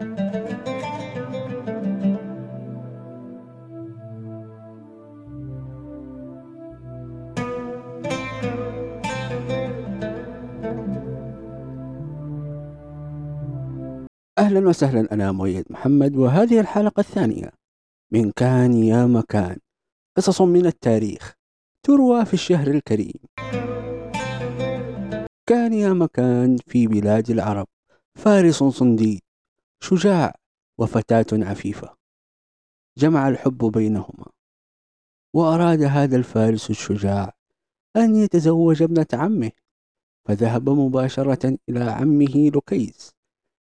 أهلا وسهلا أنا مؤيد محمد وهذه الحلقة الثانية من كان يا مكان. قصص من التاريخ تروى في الشهر الكريم. كان يا مكان في بلاد العرب فارس صنديد شجاع وفتاة عفيفة. جمع الحب بينهما. وأراد هذا الفارس الشجاع أن يتزوج ابنة عمه فذهب مباشرة إلى عمه لكيس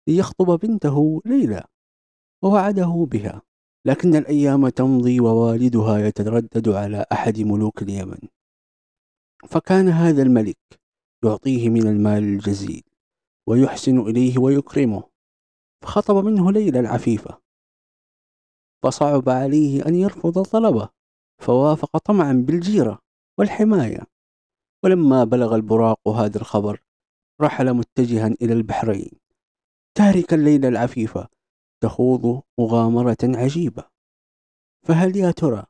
ليخطب بنته ليلى ووعده بها. لكن الأيام تمضي ووالدها يتردد على أحد ملوك اليمن. فكان هذا الملك يعطيه من المال الجزيل ويحسن إليه ويكرمه. فخطب منه ليلى العفيفة. فصعب عليه أن يرفض طلبه فوافق طمعا بالجيرة والحماية. ولما بلغ البراق هذا الخبر رحل متجها إلى البحرين. تاركا الليلة العفيفة تخوض مغامرة عجيبة. فهل يا ترى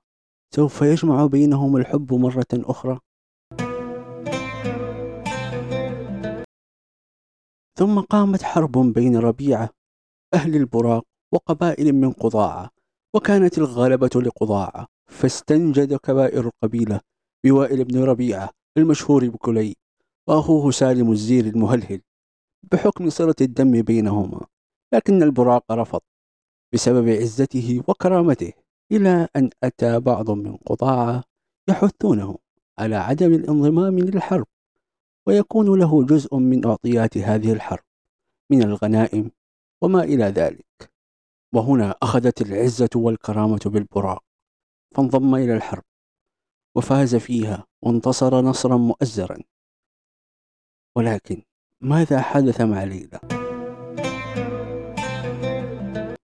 سوف يجمع بينهم الحب مرة أخرى؟ ثم قامت حرب بين ربيعة أهل البراق وقبائل من قضاعة وكانت الغلبة لقضاعة فاستنجد كبائر القبيلة بوائل بن ربيعة المشهور بكلي وأخوه سالم الزير المهلهل بحكم صلة الدم بينهما لكن البراق رفض بسبب عزته وكرامته إلى أن أتى بعض من قضاعة يحثونه على عدم الانضمام للحرب ويكون له جزء من أعطيات هذه الحرب من الغنائم وما إلى ذلك. وهنا أخذت العزة والكرامة بالبراق فانضم إلى الحرب وفاز فيها وانتصر نصرا مؤزرا. ولكن ماذا حدث مع ليلى؟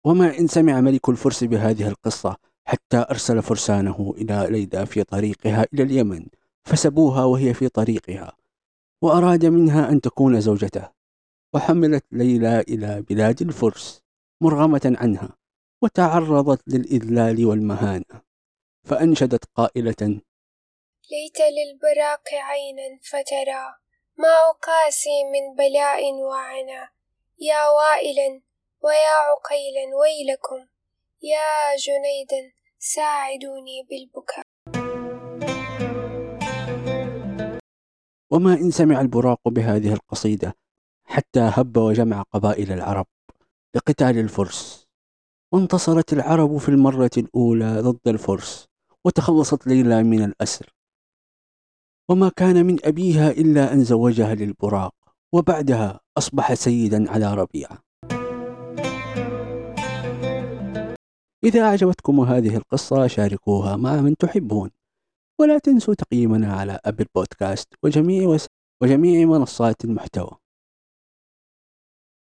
وما إن سمع ملك الفرس بهذه القصة حتى أرسل فرسانه إلى ليلى في طريقها إلى اليمن فسبوها وهي في طريقها وأراد منها أن تكون زوجته. وحملت ليلى إلى بلاد الفرس مرغمة عنها وتعرضت للإذلال والمهانة فأنشدت قائلة ليت للبراق عينا فترى ما أقاسي من بلاء وعنا يا وائلا ويا عقيلا ويلكم يا جنيدا ساعدوني بالبكاء. وما إن سمع البراق بهذه القصيدة حتى هب وجمع قبائل العرب لقتال الفرس. وانتصرت العرب في المرة الأولى ضد الفرس وتخلصت ليلى من الأسر. وما كان من أبيها إلا أن زوجها للبراق وبعدها أصبح سيدا على ربيعة. إذا أعجبتكم هذه القصة شاركوها مع من تحبون. ولا تنسوا تقييمنا على أبل بودكاست وجميع وجميع منصات المحتوى.